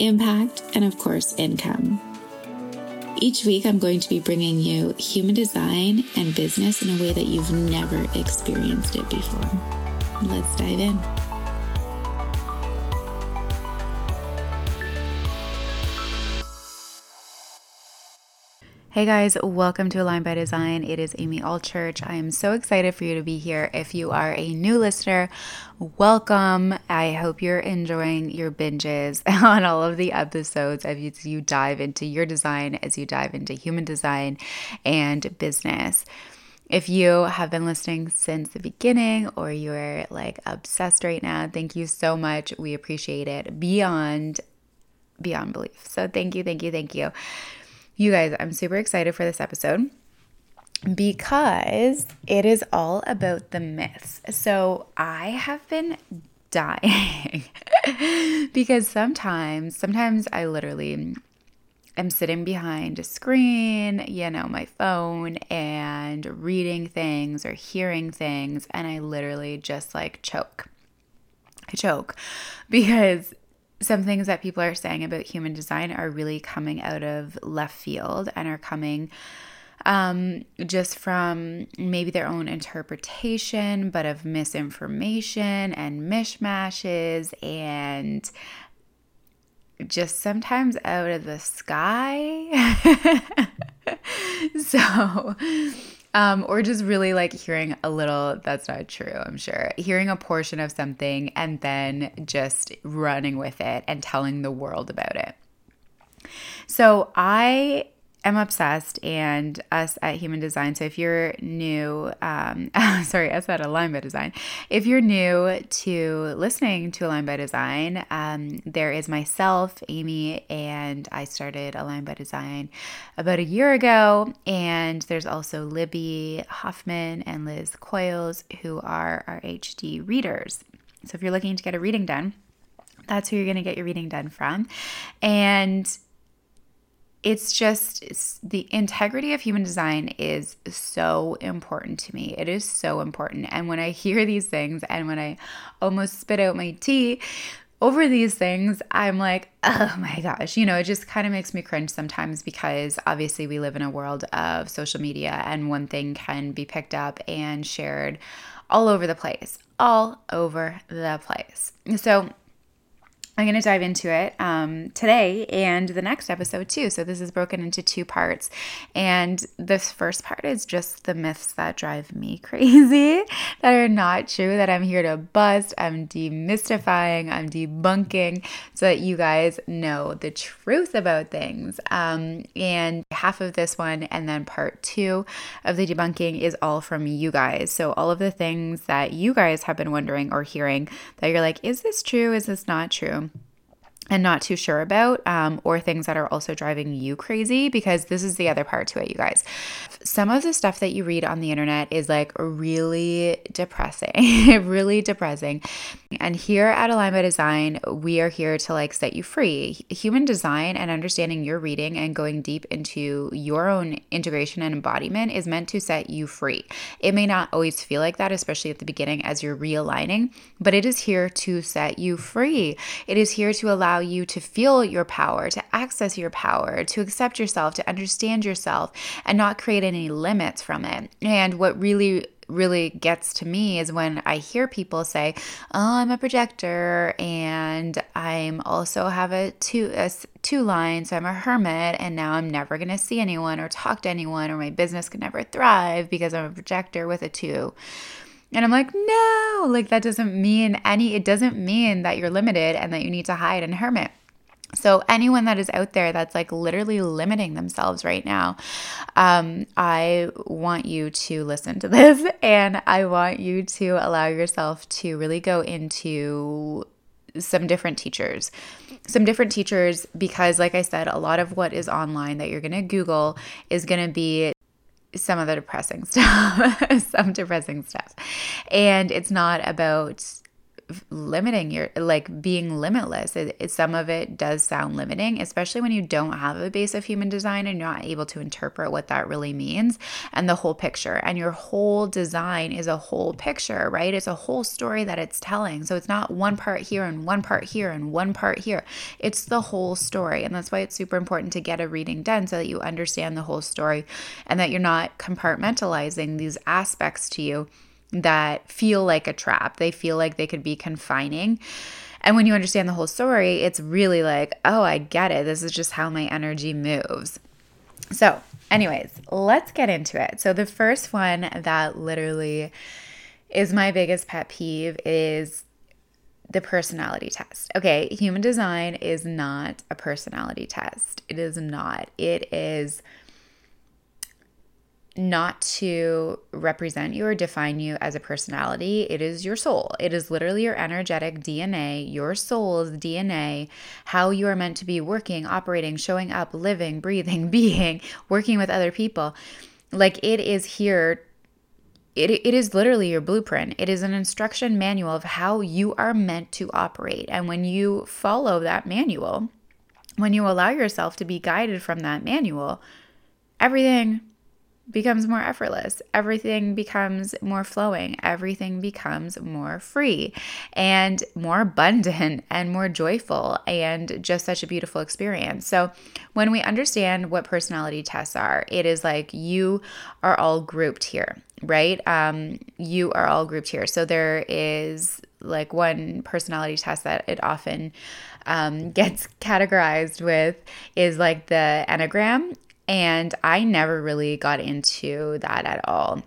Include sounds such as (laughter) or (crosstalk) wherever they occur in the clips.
impact, and of course, income. Each week, I'm going to be bringing you human design and business in a way that you've never experienced it before. Let's dive in. Hey guys, welcome to Align by Design. It is Amy Allchurch. I am so excited for you to be here. If you are a new listener, welcome. I hope you're enjoying your binges (laughs) on all of the episodes as you dive into your design, as you dive into human design and business. If you have been listening since the beginning or you're like obsessed right now, thank you so much. We appreciate it beyond beyond belief. So thank you, thank you, thank you. You guys, I'm super excited for this episode because it is all about the myths. So I have been dying (laughs) because sometimes, sometimes I literally am sitting behind a screen, you know, my phone, and reading things or hearing things, and I literally just like choke. I choke (laughs) because some things that people are saying about human design are really coming out of left field and are coming um, just from maybe their own interpretation, but of misinformation and mishmashes and just sometimes out of the sky. (laughs) so, um, or just really like hearing a little, that's not true, I'm sure. Hearing a portion of something and then just running with it and telling the world about it. So I am obsessed and us at human design. So if you're new um, (laughs) sorry us at align by design. If you're new to listening to align by design um, there is myself amy and i started align by design about a year ago. And there's also libby hoffman and liz coils who are our hd readers. So if you're looking to get a reading done that's who you're going to get your reading done from. And it's just it's, the integrity of human design is so important to me. It is so important. And when I hear these things and when I almost spit out my tea over these things, I'm like, oh my gosh, you know, it just kind of makes me cringe sometimes because obviously we live in a world of social media and one thing can be picked up and shared all over the place, all over the place. So, I'm going to dive into it um, today and the next episode too. So, this is broken into two parts. And this first part is just the myths that drive me (laughs) crazy, that are not true, that I'm here to bust. I'm demystifying, I'm debunking so that you guys know the truth about things. Um, and half of this one, and then part two of the debunking is all from you guys. So, all of the things that you guys have been wondering or hearing that you're like, is this true? Is this not true? And not too sure about, um, or things that are also driving you crazy, because this is the other part to it, you guys. Some of the stuff that you read on the internet is like really depressing, (laughs) really depressing. And here at Align by Design, we are here to like set you free. Human design and understanding your reading and going deep into your own integration and embodiment is meant to set you free. It may not always feel like that, especially at the beginning as you're realigning, but it is here to set you free. It is here to allow you to feel your power, to access your power, to accept yourself, to understand yourself, and not create any limits from it. And what really really gets to me is when I hear people say, "Oh, I'm a projector and I'm also have a two a two line, so I'm a hermit and now I'm never going to see anyone or talk to anyone or my business can never thrive because I'm a projector with a 2." And I'm like, no, like that doesn't mean any, it doesn't mean that you're limited and that you need to hide and hermit. So, anyone that is out there that's like literally limiting themselves right now, um, I want you to listen to (laughs) this and I want you to allow yourself to really go into some different teachers. Some different teachers, because, like I said, a lot of what is online that you're going to Google is going to be some of the depressing (laughs) stuff, some depressing stuff. And it's not about limiting your like being limitless. It, it, some of it does sound limiting especially when you don't have a base of human design and you're not able to interpret what that really means and the whole picture. And your whole design is a whole picture right? It's a whole story that it's telling. So it's not one part here and one part here and one part here. It's the whole story. And that's why it's super important to get a reading done so that you understand the whole story and that you're not compartmentalizing these aspects to you that feel like a trap. They feel like they could be confining. And when you understand the whole story, it's really like, oh, I get it. This is just how my energy moves. So, anyways, let's get into it. So, the first one that literally is my biggest pet peeve is the personality test. Okay, human design is not a personality test. It is not. It is not to represent you or define you as a personality. It is your soul. It is literally your energetic DNA, your soul's DNA, how you are meant to be working, operating, showing up, living, breathing, (laughs) being, working with other people. Like it is here. It, it is literally your blueprint. It is an instruction manual of how you are meant to operate. And when you follow that manual, when you allow yourself to be guided from that manual, everything becomes more effortless. Everything becomes more flowing. Everything becomes more free and more abundant (laughs) and more joyful and just such a beautiful experience. So, when we understand what personality tests are, it is like you are all grouped here, right? Um, you are all grouped here. So, there is like one personality test that it often um, (laughs) gets categorized with is like the Enneagram. And I never really got into that at all.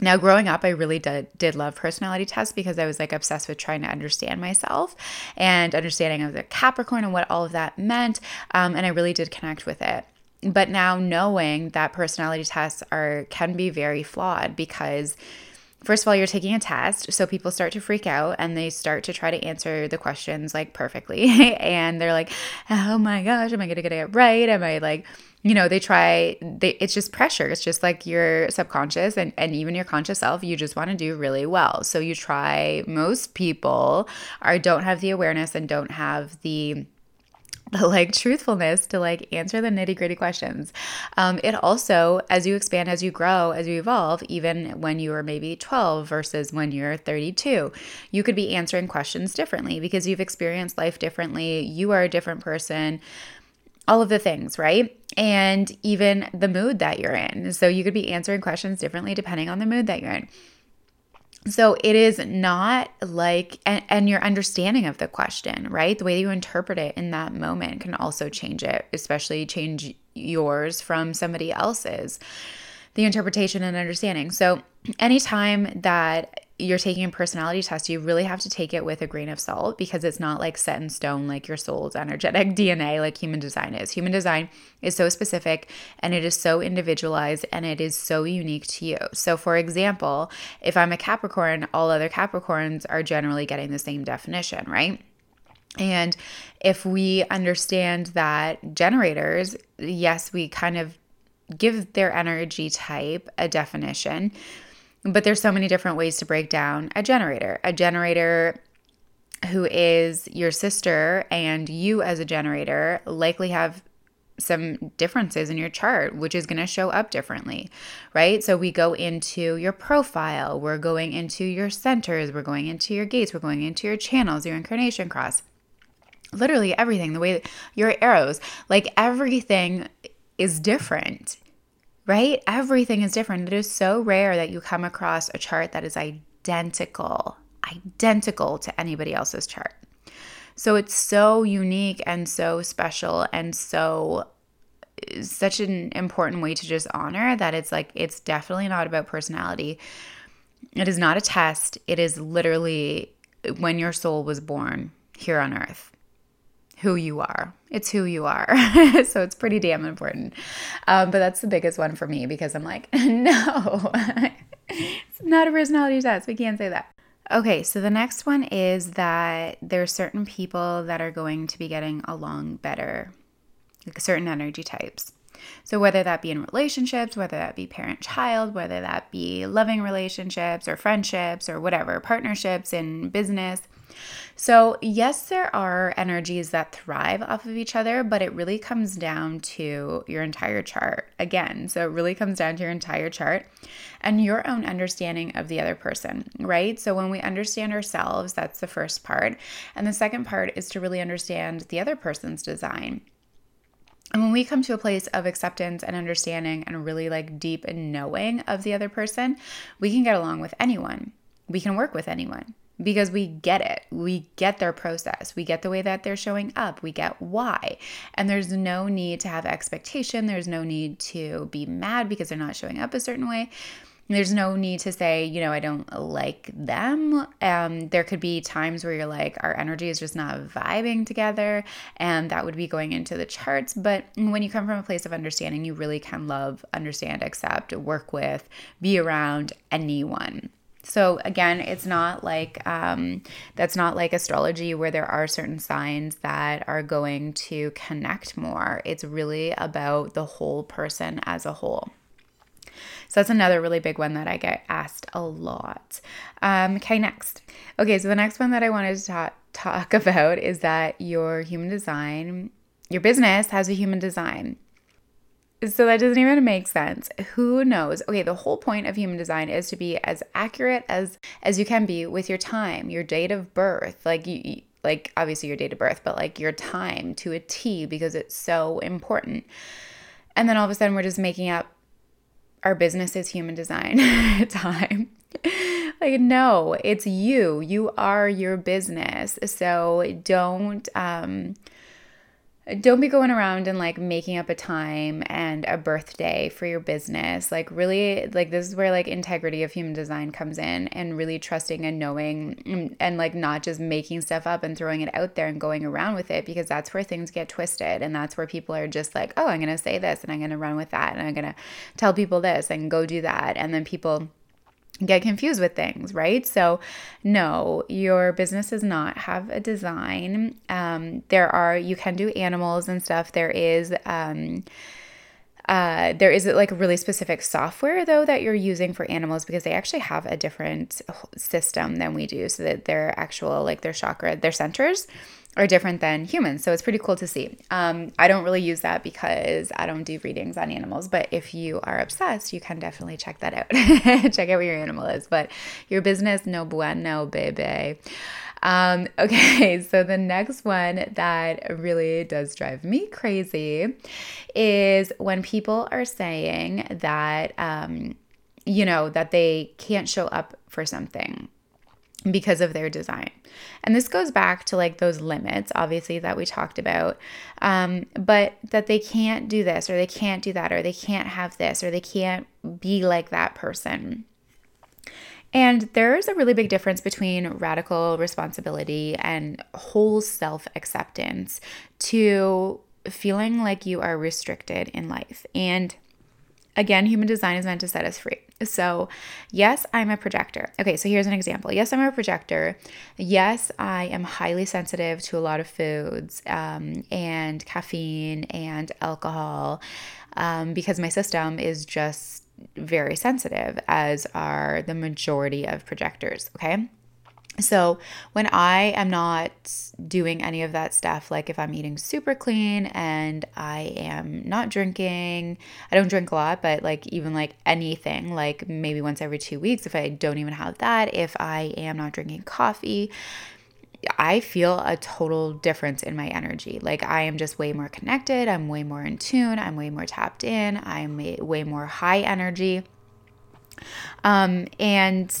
Now, growing up, I really did, did love personality tests because I was like obsessed with trying to understand myself and understanding of the Capricorn and what all of that meant. Um, and I really did connect with it. But now knowing that personality tests are can be very flawed because first of all, you're taking a test. So people start to freak out and they start to try to answer the questions like perfectly. (laughs) and they're like, oh my gosh, am I going to get it right? Am I like, you know, they try, they, it's just pressure. It's just like your subconscious and, and even your conscious self, you just want to do really well. So you try, most people are, don't have the awareness and don't have the, (laughs) the like truthfulness to like answer the nitty gritty questions. Um, it also, as you expand, as you grow, as you evolve, even when you are maybe 12 versus when you're 32, you could be answering questions differently because you've experienced life differently. You are a different person all of the things, right? And even the mood that you're in. So you could be answering questions differently depending on the mood that you're in. So it is not like, and, and, your understanding of the question, right? The way you interpret it in that moment can also change it, especially change yours from somebody else's. The interpretation and understanding. So anytime that you're taking a personality test, you really have to take it with a grain of salt because it's not like set in stone like your soul's energetic (laughs) DNA, like human design is. Human design is so specific and it is so individualized and it is so unique to you. So, for example, if I'm a Capricorn, all other Capricorns are generally getting the same definition, right? And if we understand that generators, yes, we kind of give their energy type a definition but there's so many different ways to break down a generator. A generator who is your sister and you as a generator likely have some differences in your chart, which is going to show up differently, right? So we go into your profile, we're going into your centers, we're going into your gates, we're going into your channels, your incarnation cross. Literally everything, the way your arrows, like everything is different right? Everything is different. It is so rare that you come across a chart that is identical, identical to anybody else's chart. So it's so unique and so special and so such an important way to just honor that it's like it's definitely not about personality. It is not a test. It is literally when your soul was born here on earth who you are. It's who you are. (laughs) so it's pretty damn important. Um, but that's the biggest one for me because I'm like, (laughs) no, (laughs) it's not a personality test. We can't say that. Okay, so the next one is that there are certain people that are going to be getting along better, like certain energy types. So, whether that be in relationships, whether that be parent child, whether that be loving relationships or friendships or whatever, partnerships in business, so, yes, there are energies that thrive off of each other, but it really comes down to your entire chart again. So, it really comes down to your entire chart and your own understanding of the other person, right? So, when we understand ourselves, that's the first part. And the second part is to really understand the other person's design. And when we come to a place of acceptance and understanding and really like deep and knowing of the other person, we can get along with anyone. We can work with anyone because we get it. We get their process. We get the way that they're showing up. We get why. And there's no need to have expectation. There's no need to be mad because they're not showing up a certain way. There's no need to say, you know, I don't like them. Um, there could be times where you're like, our energy is just not vibing together, and that would be going into the charts. But when you come from a place of understanding, you really can love, understand, accept, work with, be around anyone. So again, it's not like um, that's not like astrology where there are certain signs that are going to connect more. It's really about the whole person as a whole. So that's another really big one that I get asked a lot. Um, okay, next. Okay, so the next one that I wanted to talk, talk (laughs) about is that your human design, your business has a human design. So that doesn't even make sense. Who knows? Okay, the whole point of human design is to be as accurate as as you can be with your time, your date of birth, like you like obviously your date of birth, but like your time to a T because it's so important. And then all of a sudden we're just making up our business is human design (laughs) time. like no, it's you. You are your business. So don't um don't be going around and like making up a time and a birthday for your business. Like really like this is where like integrity of human design comes in and really trusting and knowing and, and, like not just making stuff up and throwing it out there and going around with it because that's where things get twisted and that's where people are just like oh i'm going to say this and i'm going to run with that and i'm going to tell people this and go do that. And then people get confused with things, right? So, no, your business does not have a design. Um, there are, you can do animals and stuff. There is, um, uh, there is like really specific software though that you're using for animals because they actually have a different system than we do. So that their actual, like their chakra, their centers are different than humans. So it's pretty cool to see. Um, I don't really use that because I don't do readings on animals, but if you are obsessed, you can definitely check that out. (laughs) check out what your animal is. But your business, no bueno, baby. Um, (laughs) okay, so the next one that really does drive me crazy is when people are saying that, um, you know, that they can't show up for something because of their design. And this goes back to like those limits, obviously, that we talked about, um, but that they can't do this or they can't do that or they can't have this or they can't be like that person. And there is a really big difference between radical responsibility and whole self acceptance to feeling like you are restricted in life. And again, human design is meant to set us free. So, yes, I'm a projector. Okay, so here's an example. Yes, I'm a projector. Yes, I am highly sensitive to a lot of foods um, and caffeine and alcohol um, because my system is just very sensitive, as are the majority of projectors. Okay. So, when I am not doing any of that stuff, like if I'm eating super clean and I am not drinking, I don't drink a lot, but like even like anything, like maybe once every two weeks, if I don't even have that, if I am not drinking coffee, I feel a total difference in my energy. Like I am just way more connected, I'm way more in tune, I'm way more tapped in, I'm way more high energy. Um, and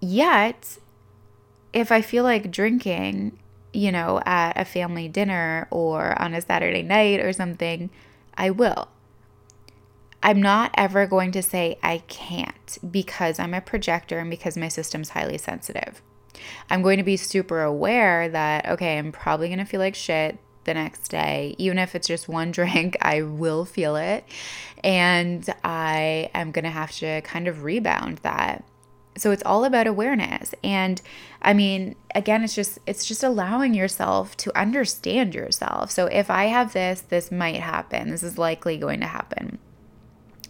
yet, if I feel like drinking, you know, at a family dinner or on a Saturday night or something, I will. I'm not ever going to say I can't because I'm a projector and because my system's highly sensitive. I'm going to be super aware that, okay, I'm probably going to feel like shit the next day. Even if it's just one (laughs) drink, I will feel it. And I am going to have to kind of rebound that. so it's all about awareness and i mean again it's just it's just allowing yourself to understand yourself so if i have this this might happen this is likely going to happen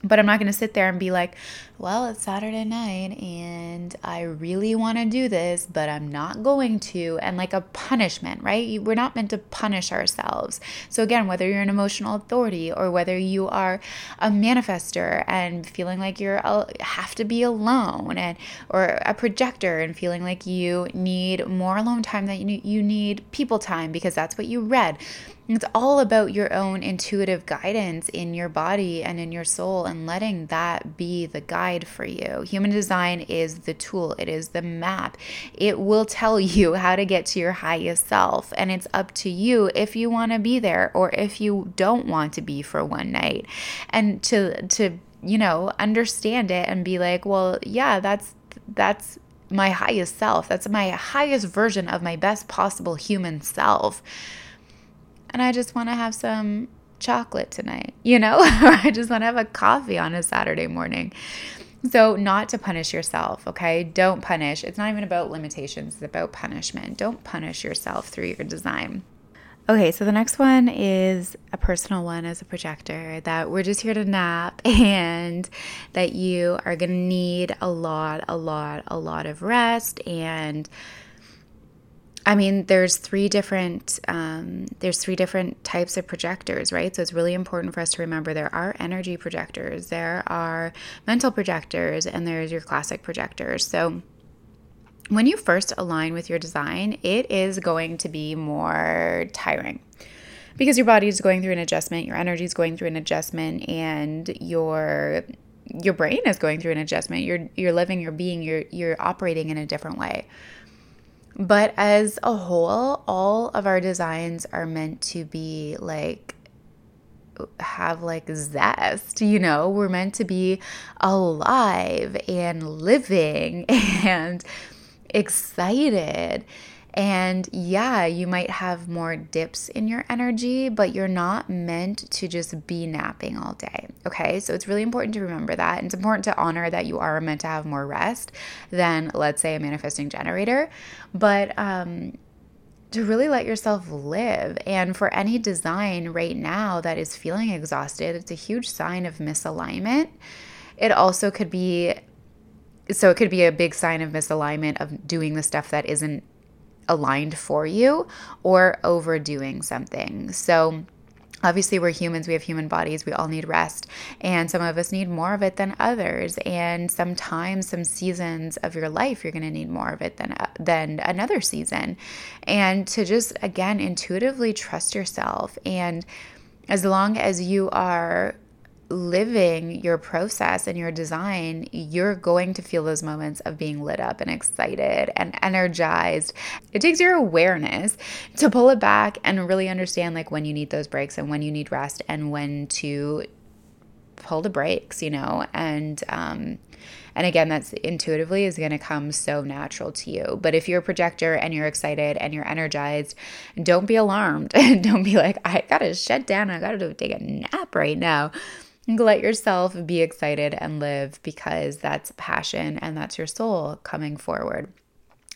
but I'm not going to sit there and be like, well, it's Saturday night and I really want to do this, but I'm not going to. And like a punishment, right? We're not meant to punish ourselves. So, again, whether you're an emotional authority or whether you are a manifester and feeling like you have to be alone, and or a projector and feeling like you need more alone time than you you need people time because that's what you read it's all about your own intuitive guidance in your body and in your soul and letting that be the guide for you. Human design is the tool, it is the map. It will tell (laughs) you how to get to your highest self. And it's up to you if you want to be there or if you don't want to be for one night. And to, to, you know, understand it and be like, well, yeah, that's, that's my highest self. That's my highest version of my best possible human self and I just want to have some chocolate tonight, (laughs) you know, or (laughs) I just want to have a coffee on a Saturday morning. So, not to punish yourself, okay? Don't punish. It's not even about limitations, it's about punishment. Don't punish yourself through your design. Okay, so the next one is a personal one as a projector that we're just here to nap (laughs) and that you are to need a lot, a lot, a lot of rest and I mean, there's three different um, there's three different types of projectors, right? So it's really important for us to remember there are energy projectors, there are mental projectors, and there's your classic projectors. So when you first align with your design, it is going to be more tiring because your body is going through an adjustment, your energy is going through an adjustment, and your your brain is going through an adjustment. You're you're living, you're being, you're you're operating in a different way. But as a whole, all of our designs are meant to be like have like zest, you know, we're meant to be alive and living (laughs) and excited. And yeah, you might have more dips in your energy, but you're not meant to just be napping all day. Okay. So it's really important to remember that. And it's important to honor that you are meant to have more rest than, let's say, a manifesting generator. But, um, to really let yourself live. And for any design right now that is feeling exhausted, it's a huge sign of misalignment. It also could be so it could be a big sign of misalignment of doing the stuff that isn't aligned for you or overdoing something. So, Obviously, we're humans, we have human bodies, we all need rest, and some of us need more of it than others. And sometimes, some seasons of your life, you're going to need more of it than, than another season. And to just, again, intuitively trust yourself. And as long as you are living your process and your design, you're going to feel those moments of being lit up and excited and energized. It takes your awareness to pull it back and really understand like when you need those breaks and when you need rest and when to pull the brakes, you know, and um and again, that's intuitively is going to come so natural to you. But if you're a projector and you're excited and you're energized, don't be alarmed. (laughs) don't be like, I got to shut down. I got to take a nap right now let yourself be excited and live because that's passion and that's your soul coming forward.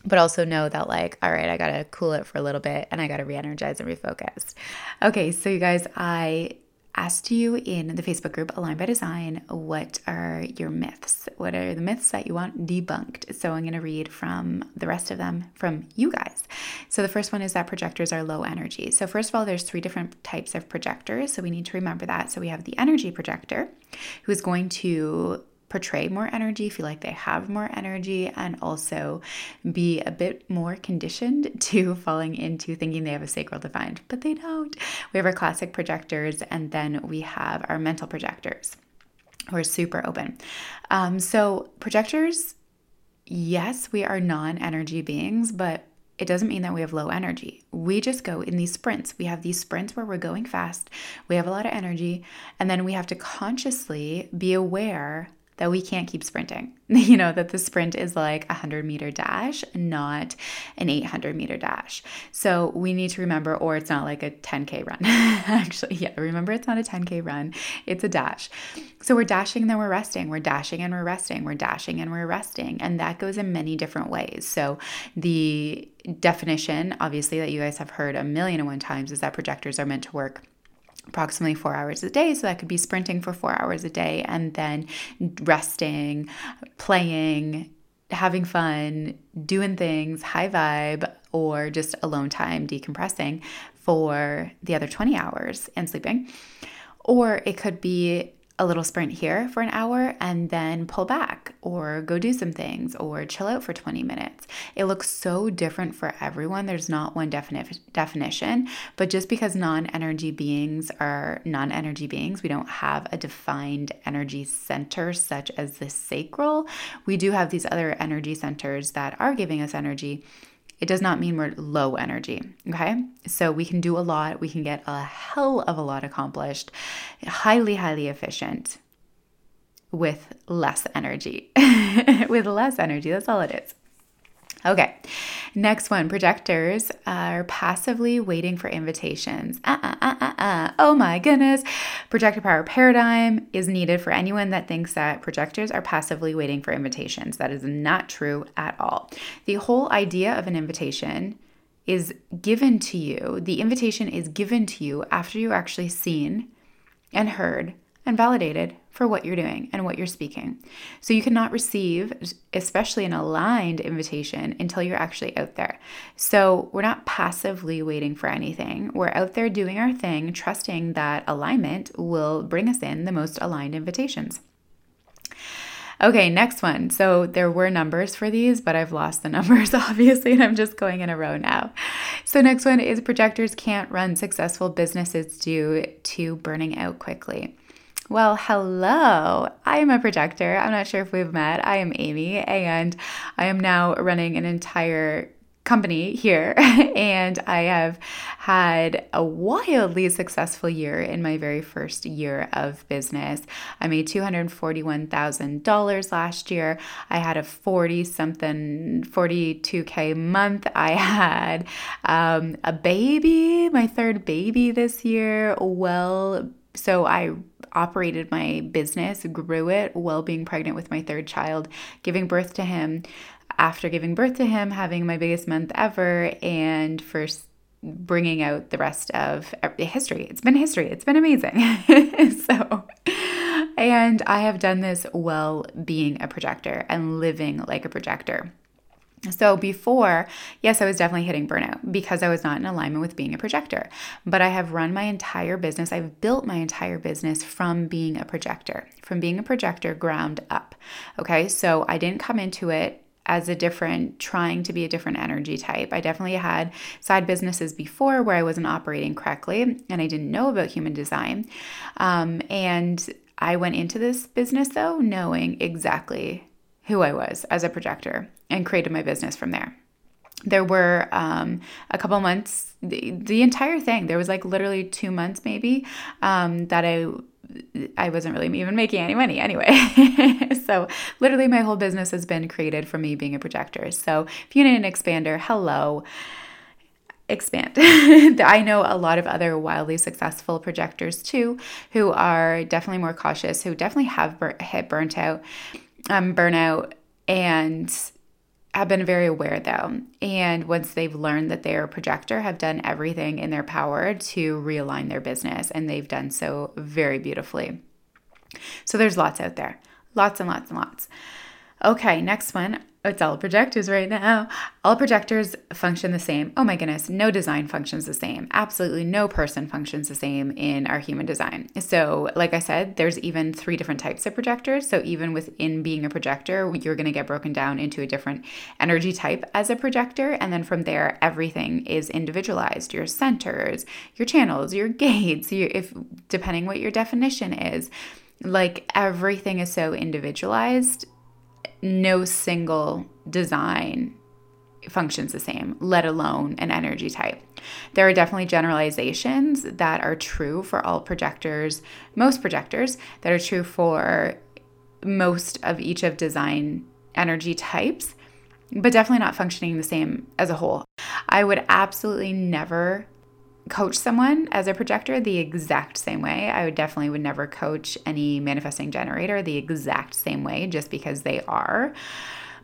But also know that, like, all right, I gotta cool it for a little bit and I gotta re energize and refocus. Okay, so you guys, I asked you in the Facebook group Align by Design what are your myths? What are the myths that you want debunked? So I'm going to read from the rest of them from you guys. So the first one is that projectors are low energy. So first of all, there's three different types of projectors, so we need to remember that. So we have the energy projector who is going to portray more energy, feel like they have more energy, and also be a bit more conditioned (laughs) to falling into thinking they have a sacral defined, but they don't. We have our classic projectors, and then we have our mental projectors. We're super open. Um, so, projectors, yes, we are non energy beings, but it doesn't mean that we have low energy. We just go in these sprints. We have these sprints where we're going fast, we have a lot of energy, and then we have to consciously be aware that we can't keep sprinting. (laughs) You know, that the sprint is like a 100 meter dash, not an 800 meter dash. So we need to remember, or it's not like a 10K run. (laughs) Actually, yeah, remember it's not a 10K run, it's a dash. So we're dashing and then we're resting. We're dashing and we're resting. We're dashing and we're resting. And that goes in many different ways. So the definition, obviously, that you guys have heard a million and one times is that projectors are meant to work approximately four hours a day. So that could be sprinting for four hours a day and then resting, playing, having fun, doing things, high vibe, or just alone time, decompressing for the other 20 hours and sleeping. Or it could be a little sprint here for an hour and then pull back or go do some things or chill out for 20 minutes. It looks so different for everyone. There's not one definite definition, but just because non-energy beings are non-energy beings, we don't have a defined energy center such as the sacral. We do have these other energy centers that are giving us energy it does not mean we're low energy. Okay. So we can do a lot, we can get a hell of a lot accomplished, highly, highly efficient with less energy. (laughs) with less energy. That's all it is. Okay, next one projectors are passively waiting for invitations. Uh, uh, uh, uh, uh. Oh my goodness. Projector power paradigm is needed for anyone that thinks that projectors are passively waiting for invitations. That is not true at all. The whole idea of an invitation is given to you, the invitation is given to you after you are actually seen and heard and validated for what you're doing and what you're speaking. So you cannot receive, especially an aligned invitation, until you're actually out there. So we're not passively waiting for anything. We're out there doing our thing, trusting that alignment will bring us in the most aligned invitations. Okay, next one. So there were numbers for these, but I've lost the (laughs) numbers, obviously, and I'm just going in a row now. So, next one is projectors can't run successful businesses due to burning out quickly. Well, hello. I am a projector. I'm not sure if we've met. I am Amy, and I am now running an entire company here (laughs) and I have had a wildly successful year in my very first year of business. I made $241,000 last year. I had a 40 something 42k month. I had um, a baby, my third baby this year. Well, so I operated my business, grew it while being pregnant with my third child, giving birth to him. After giving birth to him, having my biggest month ever, and first bringing out the rest of history. It's been history. It's been amazing. (laughs) so, and I have done this while being a projector and living like a projector. So before, yes, I was definitely hitting burnout because I was not in alignment with being a projector. But I have run my entire business, I've built my entire business from being a projector, from being a projector ground up. Okay, so I didn't come into it as a different, trying to be a different energy type. I definitely had side businesses before where I wasn't operating correctly and I didn't know about human design. Um, and I went into this business though, knowing exactly who I was as a projector and created my business from there. There were um, a couple months, the, the entire thing, there was like literally two months maybe um, that I I wasn't really even making any money anyway. (laughs) so, literally, my whole business has been created from me being a projector. So, if you need an expander, hello, expand. (laughs) I know a lot of other wildly successful projectors too, who are definitely more cautious, who definitely have bur- hit burnt out, um, burnout, and have been very aware though. And once they've learned that they're a projector, have done everything in their power to realign their business. And they've done so very beautifully. So there's lots out there, lots and lots and lots. Okay, next one it's all projectors right now. All projectors function the same. Oh my goodness, no design functions the same. Absolutely no person functions the same in our human design. So, like I said, there's even three different types of projectors. So, even within being a projector, you're going to get broken down into a different energy type as a projector. And then from there, everything is individualized your centers, your channels, your gates, your, if depending what your definition is. Like everything is so individualized no single design functions the same, let alone an energy type. There are definitely generalizations that are true for all projectors, most projectors, that are true for most of each of design energy types, but definitely not functioning the same as a whole. I would absolutely never coach someone as a projector the exact same way. I would definitely would never coach any manifesting generator the exact same way just because they are.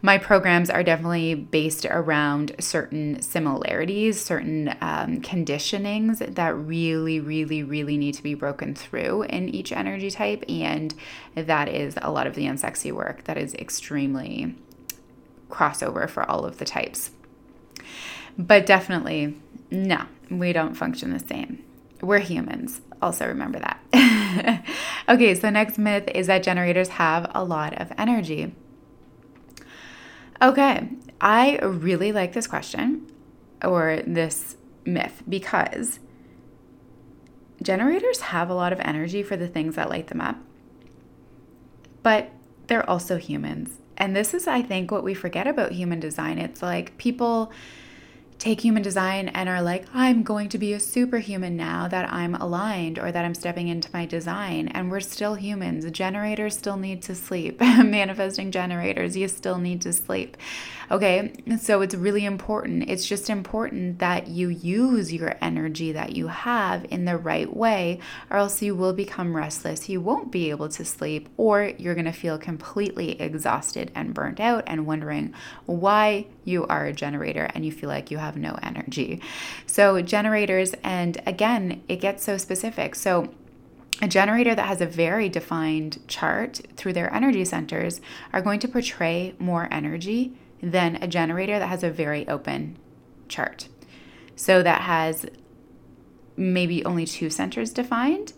My programs are definitely based around certain similarities, certain um, conditionings that really, really, really need to be broken through in each energy type. And that is a lot of the unsexy work that is extremely crossover for all of the types. But definitely, no, we don't function the same. We're humans. Also, remember that. (laughs) okay, so next myth is that generators have a lot of energy. Okay, I really like this question or this myth because generators have a lot of energy for the things that light them up, but they're also humans. And this is, I think, what we forget about human design. It's like people take human design and are like, I'm going to be a superhuman now that I'm aligned or that I'm stepping into my design. And we're still humans. Generators still need to sleep. (laughs) Manifesting generators, you still need to sleep. Okay, so it's really important. It's just important that you use your energy that you have in the right way, or else you will become restless. You won't be able to sleep, or you're to feel completely exhausted and burnt out and wondering why you are a generator and you feel like you have no energy. So, generators, and again, it gets so specific. So, a generator that has a very defined chart through their energy centers are going to portray more energy than a generator that has a very open chart. So that has maybe only two centers defined.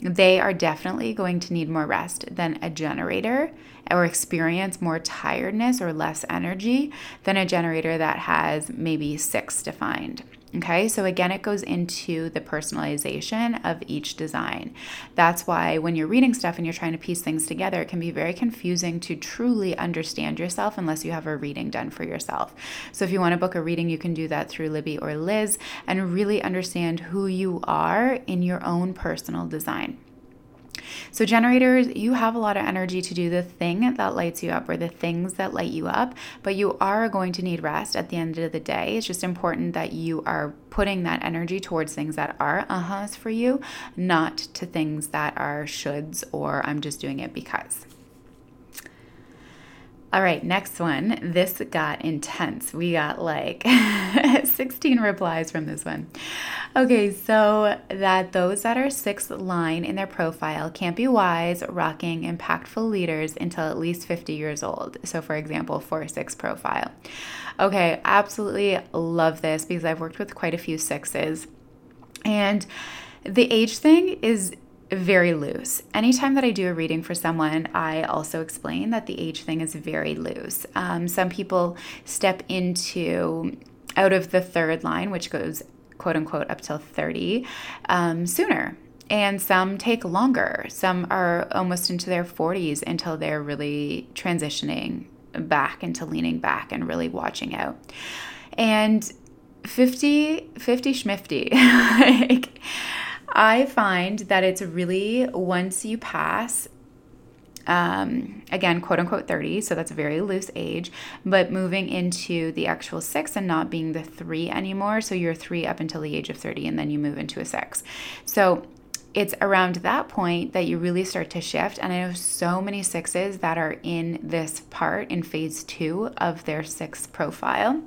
They are definitely going to need more rest than a generator or experience more tiredness or less energy than a generator that has maybe six defined. Okay, so again, it goes into the personalization of each design. That's why when you're reading stuff and you're trying to piece things together, it can be very confusing to truly understand yourself unless you have a reading done for yourself. So if you want to book a reading, you can do that through Libby or Liz and really understand who you are in your own personal design. So, generators, you have a lot of energy to do the thing that lights you up or the things that light you up, but you are going to need rest at the end of the day. It's just important that you are putting that energy towards things that are uh huhs for you, not to things that are shoulds or I'm just doing it because. All right, next one. This got intense. We got like (laughs) 16 replies from this one. Okay, so that those that are sixth line in their profile can't be wise, rocking, impactful leaders until at least 50 years old. So, for example, 4 6 profile. Okay, absolutely love this because I've worked with quite a few sixes. And the age thing is very loose. Anytime that I do a reading for someone, I also explain that the age thing is very loose. Um, some people step into out of the third line, which goes quote unquote up till 30, um, sooner. And some take longer. Some are almost into their 40s until they're really transitioning back into leaning back and really watching out. And 50, 50 schmifty. (laughs) like, I find that it's really once you pass um, again, quote unquote 30, so that's a very loose age, but moving into the actual six and not being the three anymore. So you're three up until the age of 30, and then you move into a six. So it's around that point that you really start to shift. And I know so many sixes that are in this part in phase two of their six profile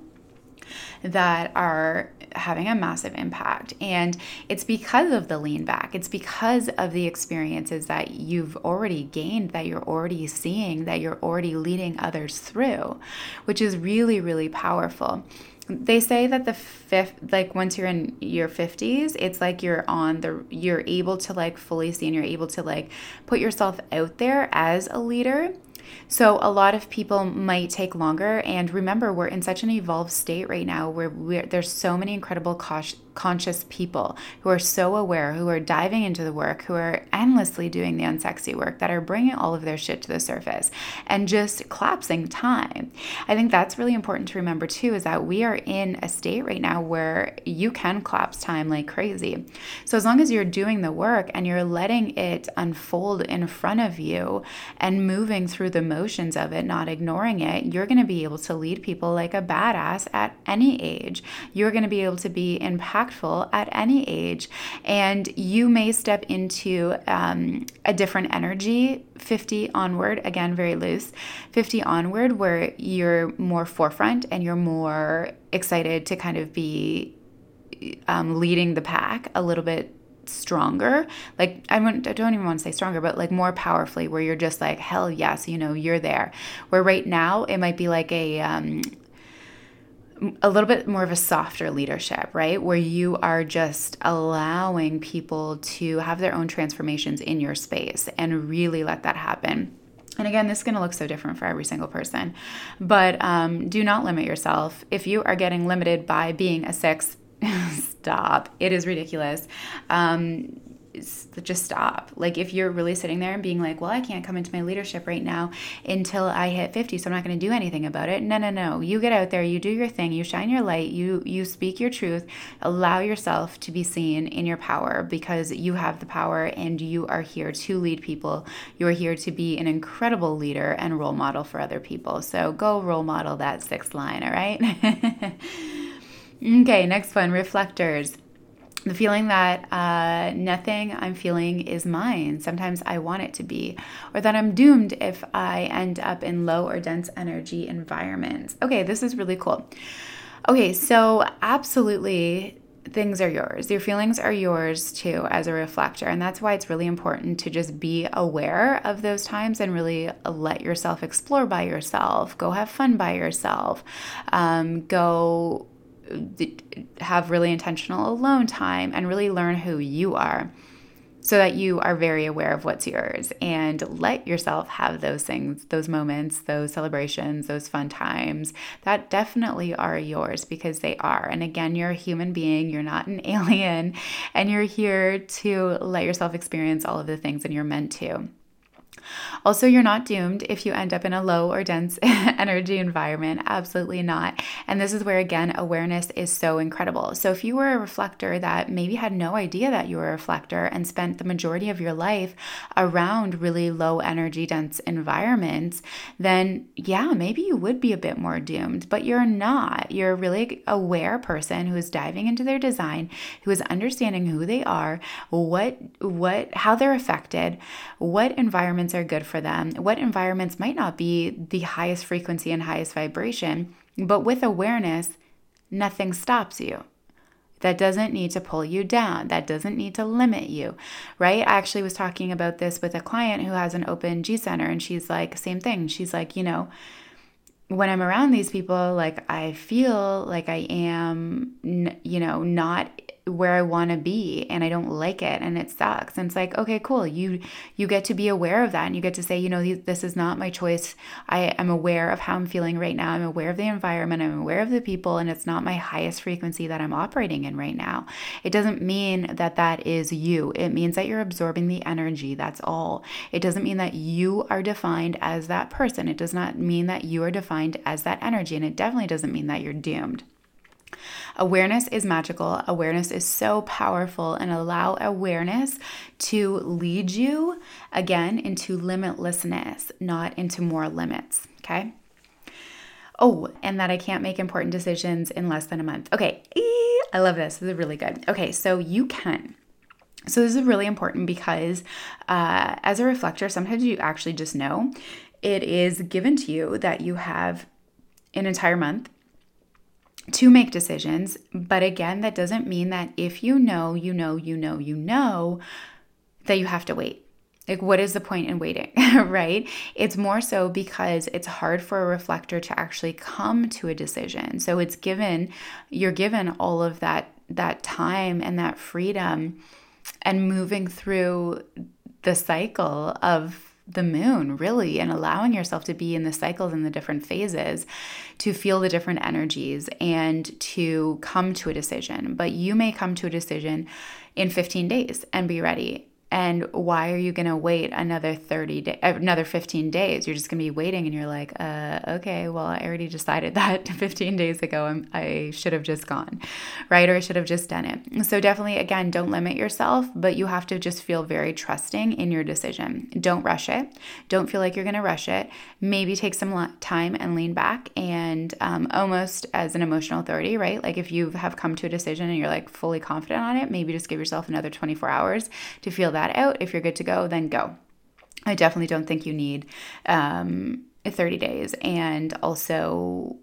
that are having a massive impact. And it's because of the lean back, it's because of the experiences that you've already gained, that you're already seeing, that you're already leading others through, which is really, really powerful they say that the fifth like once you're in your 50s it's like you're on the you're able to like fully see and you're able to like put yourself out there as a leader So, a lot of people might take longer. And remember, we're in such an evolved state right now where there's so many incredible conscious people who are so aware, who are diving into the work, who are endlessly doing the unsexy work, that are bringing all of their shit to the surface and just collapsing time. I think that's really important to remember too is that we are in a state right now where you can collapse time like crazy. So, as long as you're doing the work and you're letting it unfold in front of you and moving through the motions of it, not ignoring it, you're going to be able to lead people like a badass at any age. You're going to be able to be impactful at any age. And you may step into um, a different energy 50 onward, again, very loose, 50 onward, where you're more forefront and you're more excited to kind of be um, leading the pack a little bit stronger like I, I don't even want to say stronger but like more powerfully where you're just like hell yes you know you're there where right now it might be like a um, a little bit more of a softer leadership, right? Where you are just allowing people to have their own transformations in your space and really let that happen. And again, this is going to look so different for every single person. But um, do not limit yourself. If you are getting limited by being a six, (laughs) stop. It is ridiculous. Um, just stop. Like if you're really sitting there and being like, "Well, I can't come into my leadership right now until I hit 50, so I'm not going to do anything about it." No, no, no. You get out there, you do your thing, you shine your light, you you speak your truth, allow yourself to be seen in your power because you have the power and you are here to lead people. You are here to be an incredible leader and role model for other people. So go role model that sixth line, all right? (laughs) Okay, next one reflectors. The feeling that uh, nothing I'm feeling is mine. Sometimes I want it to be, or that I'm doomed if I end up in low or dense energy environments. Okay, this is really cool. Okay, so absolutely things are yours. Your feelings are yours too as a reflector. And that's why it's really important to just be aware of those times and really let yourself explore by yourself. Go have fun by yourself. Um, go have really intentional alone time and really learn who you are so that you are very aware of what's yours and let yourself have those things, those moments, those celebrations, those fun times that definitely are yours because they are. And again, you're a human being, you're not an (laughs) alien, and you're here to let yourself experience all of the things and you're meant to. Also, you're not doomed if you end up in a low or dense (laughs) energy environment. Absolutely not. And this is where, again, awareness is so incredible. So, if you were a reflector that maybe had no idea that you were a reflector and spent the majority of your life around really low energy, dense environments, then yeah, maybe you would be a bit more doomed, but you're not. You're a really aware person who is diving into their design, who is understanding who they are, what, what, how they're affected, what environments are are good for them, what environments might not be the highest frequency and highest vibration, but with awareness, nothing stops you. That doesn't need to pull you down. That doesn't need to limit you, right? I actually was talking about this with a client who has an open G center, and she's like, same thing. She's like, you know, when I'm around these people, like I feel like I am, you know, not where I want to be and I don't like it and it sucks. And it's like, okay, cool. You you get to be aware of that and you get to say, you know, this is not my choice. I am aware of how I'm feeling right now. I'm aware of the environment. I'm aware of the people and it's not my highest frequency that I'm operating in right now. It doesn't mean that that is you. It means that you're absorbing the energy. That's all. It doesn't mean that you are defined as that person. It does not mean that you are defined as that energy and it definitely doesn't mean that you're doomed. Awareness is magical. Awareness is so powerful, and allow awareness to lead you again into limitlessness, not into more limits. Okay. Oh, and that I can't make important decisions in less than a month. Okay. I love this. This is really good. Okay. So you can. So this is really important because uh, as a reflector, sometimes you actually just know it is given to you that you have an entire month to make decisions. But again, that doesn't mean that if you know, you know, you know, you know, that you have to wait. Like, what is the point in waiting, (laughs) right? It's more so because it's hard for a reflector to actually come to a decision. So it's given, you're given all of that that time and that freedom and moving through the cycle of the moon, really, and allowing yourself to be in the cycles and the different phases to feel the different energies and to come to a decision. But you may come to a decision in 15 days and be ready and why are you going to wait another 30 day, another 15 days? You're just going to be waiting and you're like uh, okay well i already decided (laughs) that 15 days ago I'm, i should have just gone right? Or i should have just done it. So definitely again don't limit yourself but you have to just feel very trusting in your decision. Don't rush it. Don't feel like you're going to rush it. Maybe take some time and lean back and um, almost as an emotional authority right? Like if you have come to a decision and you're like fully confident on it maybe just give yourself another 24 hours to feel that that out. If you're good to go, then go. I definitely don't think you need um, 30 days. And also,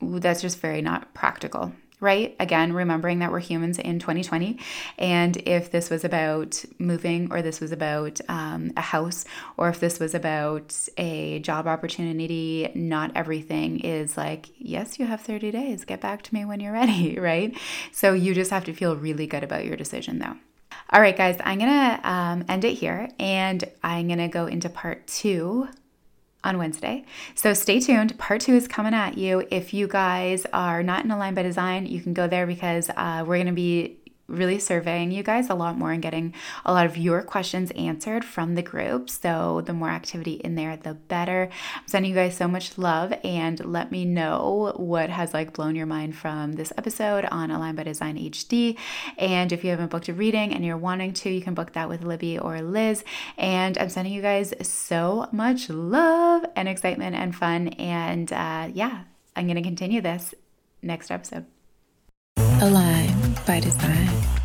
that's just very not practical right? Again, remembering that we're humans in 2020. And if this was about moving, or this was about um, a house, or if this was about a job opportunity, not everything is like, yes, you have 30 days, get back to me when you're ready, (laughs) right? So you just have to feel really good about your decision though. All right, guys, I'm going to um, end it here and I'm going to go into part two on Wednesday. So stay tuned. Part two is coming at you. If you guys are not in Align by Design, you can go there because uh, we're going to be really surveying you guys a lot more and getting a lot of your questions answered from the group. So the more activity in there, the better. I'm sending you guys so much love and let me know what has like blown your mind from this episode on Align by Design HD. And if you haven't booked a reading and you're wanting to, you can book that with Libby or Liz. And I'm sending you guys so much love and excitement and fun. And uh, yeah, I'm going to continue this next episode. Align by design.